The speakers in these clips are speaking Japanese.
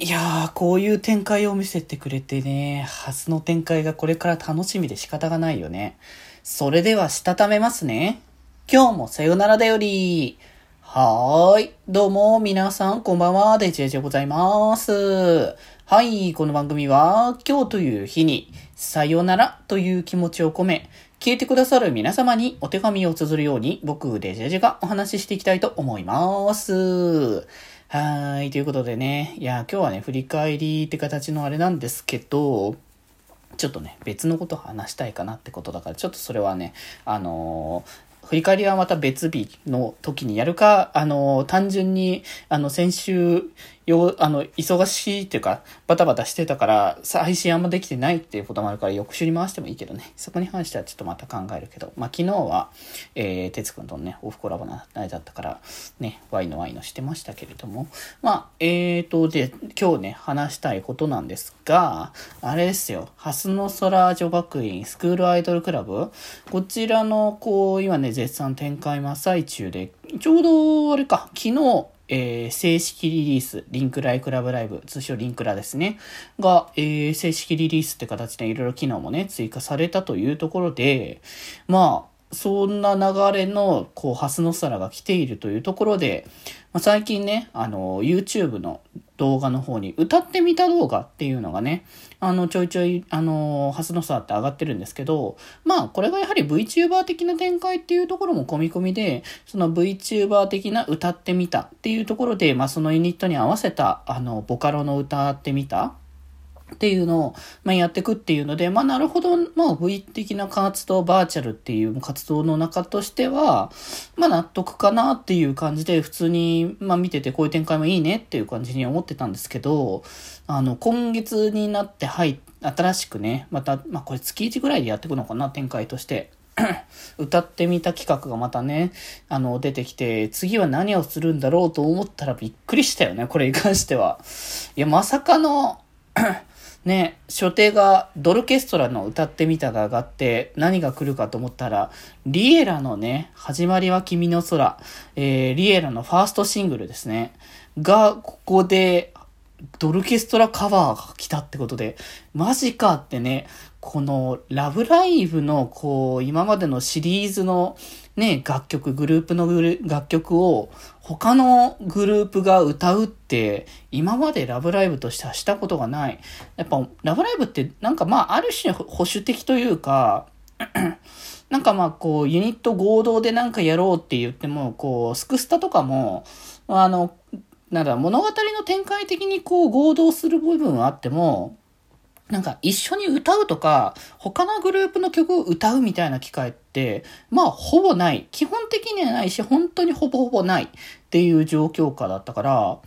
いやー、こういう展開を見せてくれてね、初の展開がこれから楽しみで仕方がないよね。それでは、したためますね。今日もさよならだより。はーい。どうも、皆さん、こんばんは。デジェジでございます。はい。この番組は、今日という日に、さよならという気持ちを込め、聞いてくださる皆様にお手紙を綴るように、僕、デジェジがお話ししていきたいと思います。はい。ということでね、いや、今日はね、振り返りって形のあれなんですけど、ちょっとね、別のこと話したいかなってことだから、ちょっとそれはね、あのー、振り返りはまた別日の時にやるか、あの、単純に、あの、先週よ、あの、忙しいっていうか、バタバタしてたから、配信あんまできてないっていうこともあるから、翌週に回してもいいけどね。そこに関してはちょっとまた考えるけど、まあ、昨日は、えー、哲くんとね、オフコラボの間だったから、ね、ワイのワイのしてましたけれども、まあ、えーと、で、今日ね、話したいことなんですが、あれですよ、ハスの空女学院スクールアイドルクラブ、こちらの、こう、今ね、絶賛展開真っ最中で、ちょうど、あれか、昨日、えー、正式リリース、リンクライクラブライブ、通称リンクラですね、が、えー、正式リリースって形でいろいろ機能もね、追加されたというところで、まあ、そんな流れの、こう、ハスの皿が来ているというところで、まあ、最近ね、あの、YouTube の動画の方に歌ってみた動画っていうのがね、あの、ちょいちょい、あの、ハスの差って上がってるんですけど、まあ、これがやはり VTuber 的な展開っていうところも込み込みで、その VTuber 的な歌ってみたっていうところで、まあ、そのユニットに合わせた、あの、ボカロの歌ってみたっていうのを、まあ、やっていくっていうので、まあ、なるほど、まあ、V 的な活動、バーチャルっていう活動の中としては、まあ、納得かなっていう感じで、普通に、まあ、見ててこういう展開もいいねっていう感じに思ってたんですけど、あの、今月になって入っ新しくね、また、まあ、これ月1ぐらいでやっていくのかな、展開として。歌ってみた企画がまたね、あの、出てきて、次は何をするんだろうと思ったらびっくりしたよね、これに関しては。いや、まさかのね、所定がドルケストラの歌ってみたが上がって何が来るかと思ったら、リエラのね、始まりは君の空、えー、リエラのファーストシングルですね、が、ここで、ドルケストラカバーが来たってことで、マジかってね、このラブライブのこう、今までのシリーズのね、楽曲、グループの楽曲を他のグループが歌うって、今までラブライブとしてはしたことがない。やっぱ、ラブライブってなんかまあ、ある種保守的というか、なんかまあ、こう、ユニット合同でなんかやろうって言っても、こう、スクスタとかも、あの、なんだ、物語の展開的にこう合同する部分はあっても、なんか一緒に歌うとか、他のグループの曲を歌うみたいな機会って、まあほぼない。基本的にはないし、本当にほぼほぼないっていう状況下だったから、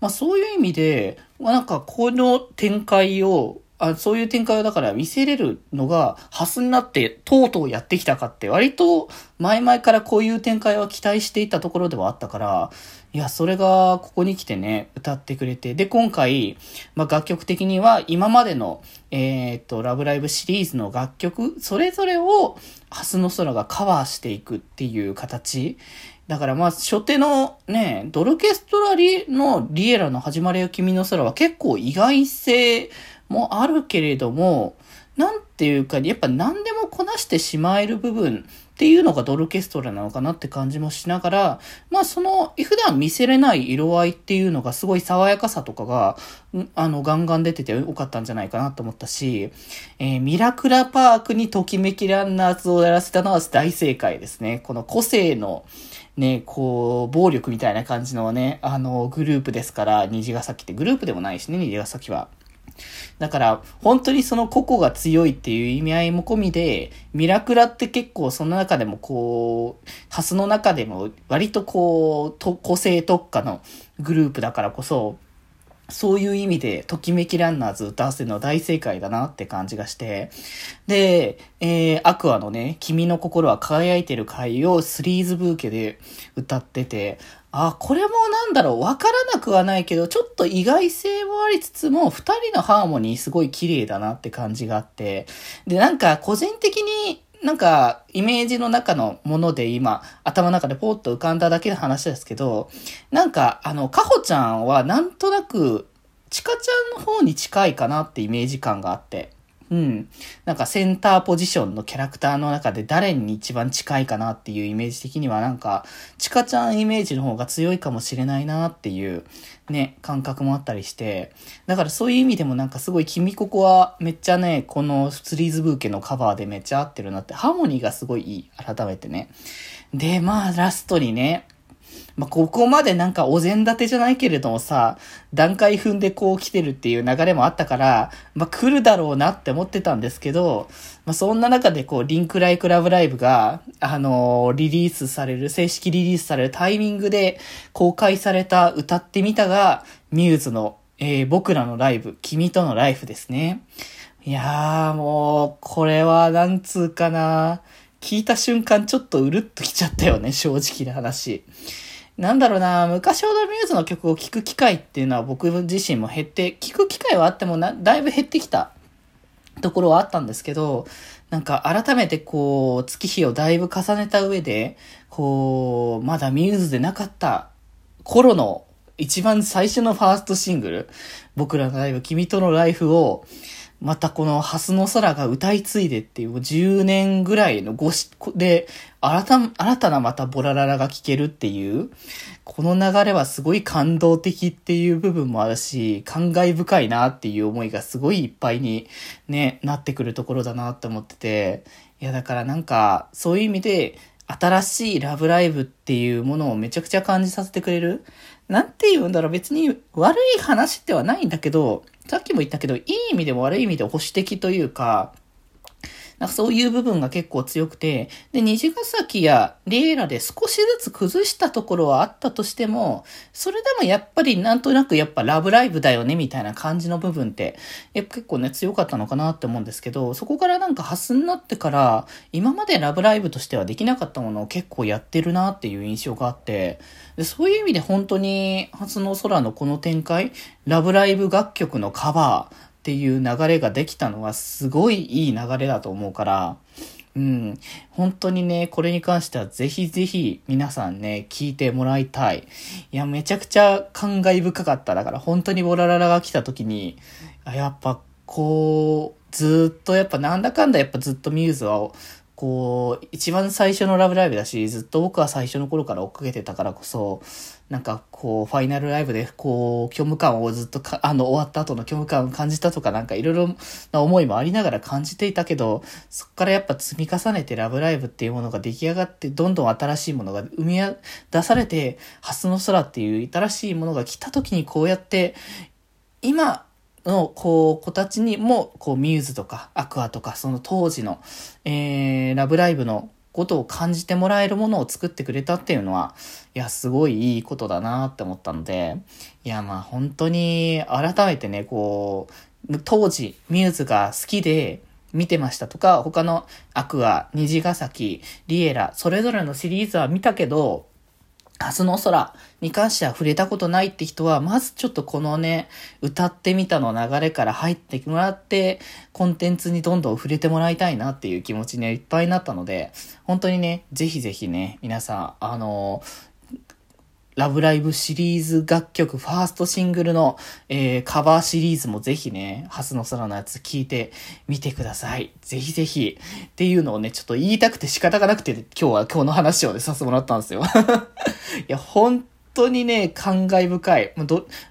まあそういう意味で、なんかこの展開をあそういう展開をだから見せれるのが、ハスになってとうとうやってきたかって、割と前々からこういう展開は期待していたところではあったから、いや、それがここに来てね、歌ってくれて、で、今回、まあ、楽曲的には今までの、えー、っと、ラブライブシリーズの楽曲、それぞれを、ハスの空がカバーしていくっていう形。だからまあ、初手のね、ドルケストラリのリエラの始まりは君の空は結構意外性、もあるけれども、なんていうか、やっぱ何でもこなしてしまえる部分っていうのがドルケストラなのかなって感じもしながら、まあその、普段見せれない色合いっていうのがすごい爽やかさとかが、あの、ガンガン出ててよかったんじゃないかなと思ったし、えー、ミラクラパークにときめきランナーズをやらせたのは大正解ですね。この個性の、ね、こう、暴力みたいな感じのね、あの、グループですから、虹ヶ崎ってグループでもないしね、虹ヶ崎は。だから、本当にその個々が強いっていう意味合いも込みで、ミラクラって結構その中でもこう、ハスの中でも割とこう、個性特化のグループだからこそ、そういう意味で、ときめきランナーズ歌わせるのは大正解だなって感じがして。で、えー、アクアのね、君の心は輝いてる回をスリーズブーケで歌ってて、あ、これもなんだろう、わからなくはないけど、ちょっと意外性もありつつも、二人のハーモニーすごい綺麗だなって感じがあって、で、なんか個人的になんか、イメージの中のもので今、頭の中でポッと浮かんだだけの話ですけど、なんか、あの、かほちゃんはなんとなく、チカちゃんの方に近いかなってイメージ感があって。うん。なんかセンターポジションのキャラクターの中で誰に一番近いかなっていうイメージ的にはなんか、チカちゃんイメージの方が強いかもしれないなっていうね、感覚もあったりして。だからそういう意味でもなんかすごい君ここはめっちゃね、このスリーズブーケのカバーでめっちゃ合ってるなって、ハーモニーがすごいいい。改めてね。で、まあラストにね、まあ、ここまでなんかお膳立てじゃないけれどもさ、段階踏んでこう来てるっていう流れもあったから、まあ、来るだろうなって思ってたんですけど、まあ、そんな中でこう、リンクライクラブライブが、あのー、リリースされる、正式リリースされるタイミングで公開された歌ってみたが、ミューズの、えー、僕らのライブ、君とのライフですね。いやーもう、これはなんつうかな。聞いた瞬間ちょっとうるっときちゃったよね、正直な話。なんだろうな、昔ほどミューズの曲を聴く機会っていうのは僕自身も減って、聴く機会はあってもな、だいぶ減ってきたところはあったんですけど、なんか改めてこう、月日をだいぶ重ねた上で、こう、まだミューズでなかった頃の一番最初のファーストシングル、僕らのライブ、君とのライフを、またこのハスの空が歌い継いでっていう10年ぐらいのごし、で、新た、新たなまたボラララが聴けるっていう、この流れはすごい感動的っていう部分もあるし、感慨深いなっていう思いがすごいいっぱいにね、なってくるところだなって思ってて、いやだからなんか、そういう意味で、新しいラブライブっていうものをめちゃくちゃ感じさせてくれる。なんて言うんだろう、別に悪い話ではないんだけど、さっきも言ったけど、いい意味でも悪い意味で保守的というか、なんかそういう部分が結構強くて、で、虹ヶ崎やリエラで少しずつ崩したところはあったとしても、それでもやっぱりなんとなくやっぱラブライブだよねみたいな感じの部分って、やっぱ結構ね強かったのかなって思うんですけど、そこからなんかハスになってから、今までラブライブとしてはできなかったものを結構やってるなっていう印象があって、でそういう意味で本当に、初の空のこの展開、ラブライブ楽曲のカバー、っていう流れができたのはすごいいい流れだと思うから、うん。本当にね、これに関してはぜひぜひ皆さんね、聞いてもらいたい。いや、めちゃくちゃ感慨深かった。だから本当にボラララが来た時に、やっぱこう、ずっとやっぱなんだかんだやっぱずっとミューズはこう、一番最初のラブライブだし、ずっと僕は最初の頃から追っかけてたからこそ、なんかこう、ファイナルライブで、こう、虚無感をずっとあの、終わった後の虚無感を感じたとか、なんかいろいろな思いもありながら感じていたけど、そっからやっぱ積み重ねてラブライブっていうものが出来上がって、どんどん新しいものが生み出されて、ハスの空っていう新しいものが来た時にこうやって、今、の、こう、子たちにも、こう、ミューズとか、アクアとか、その当時の、えー、ラブライブのことを感じてもらえるものを作ってくれたっていうのは、いや、すごいいいことだなって思ったので、いや、まあ本当に改めてね、こう、当時ミューズが好きで見てましたとか、他のアクア、虹ヶ崎、リエラ、それぞれのシリーズは見たけど、明日の空に関しては触れたことないって人は、まずちょっとこのね、歌ってみたの流れから入ってもらって、コンテンツにどんどん触れてもらいたいなっていう気持ちにはいっぱいになったので、本当にね、ぜひぜひね、皆さん、あのラブライブシリーズ楽曲、ファーストシングルの、えー、カバーシリーズもぜひね、ハスの空のやつ聞いてみてください。ぜひぜひ。っていうのをね、ちょっと言いたくて仕方がなくて、今日は今日の話をね、させてもらったんですよ。いや、本当にね、感慨深い。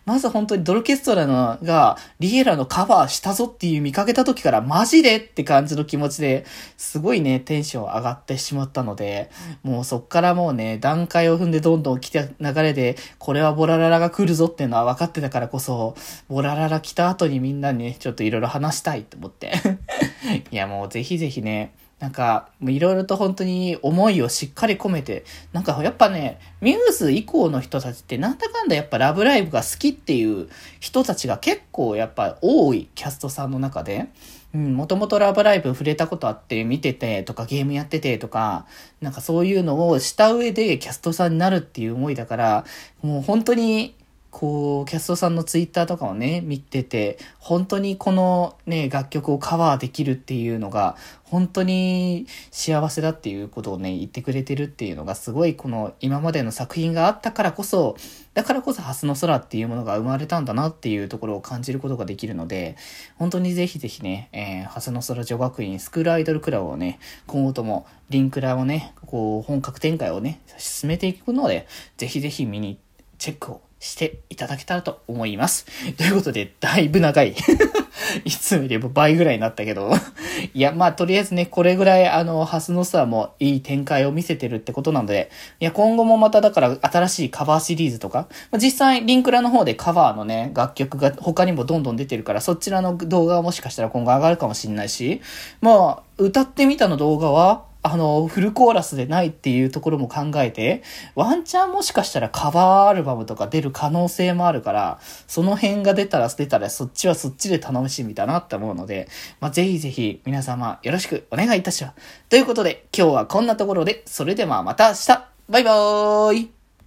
まず本当にドルケストラのが、リエラのカバーしたぞっていう見かけた時から、マジでって感じの気持ちで、すごいね、テンション上がってしまったので、もうそっからもうね、段階を踏んでどんどん来た流れで、これはボラララが来るぞっていうのは分かってたからこそ、ボラララ来た後にみんなにね、ちょっといろいろ話したいと思って。いや、もうぜひぜひね、なんか、いろいろと本当に思いをしっかり込めて、なんかやっぱね、ミューズ以降の人たちってなんだかんだやっぱラブライブが好きっていう人たちが結構やっぱ多いキャストさんの中で、うん、もともとラブライブ触れたことあって見ててとかゲームやっててとか、なんかそういうのをした上でキャストさんになるっていう思いだから、もう本当にこう、キャストさんのツイッターとかをね、見てて、本当にこのね、楽曲をカバーできるっていうのが、本当に幸せだっていうことをね、言ってくれてるっていうのが、すごいこの今までの作品があったからこそ、だからこそハスの空っていうものが生まれたんだなっていうところを感じることができるので、本当にぜひぜひね、えー、ハスの空女学院スクールアイドルクラブをね、今後ともリンクラをね、こう、本格展開をね、進めていくので、ぜひぜひ見にチェックを。していただけたらと思います。ということで、だいぶ長い。いつもよりも倍ぐらいになったけど。いや、まあ、とりあえずね、これぐらい、あの、ハスノスはもういい展開を見せてるってことなので、いや、今後もまただから新しいカバーシリーズとか、まあ、実際、リンクラの方でカバーのね、楽曲が他にもどんどん出てるから、そちらの動画はもしかしたら今後上がるかもしんないし、まあ、歌ってみたの動画は、あの、フルコーラスでないっていうところも考えて、ワンチャンもしかしたらカバーアルバムとか出る可能性もあるから、その辺が出たら出たらそっちはそっちで楽しみだなって思うので、まあ、ぜひぜひ皆様よろしくお願いいたします。ということで、今日はこんなところで、それではまた明日バイバーイ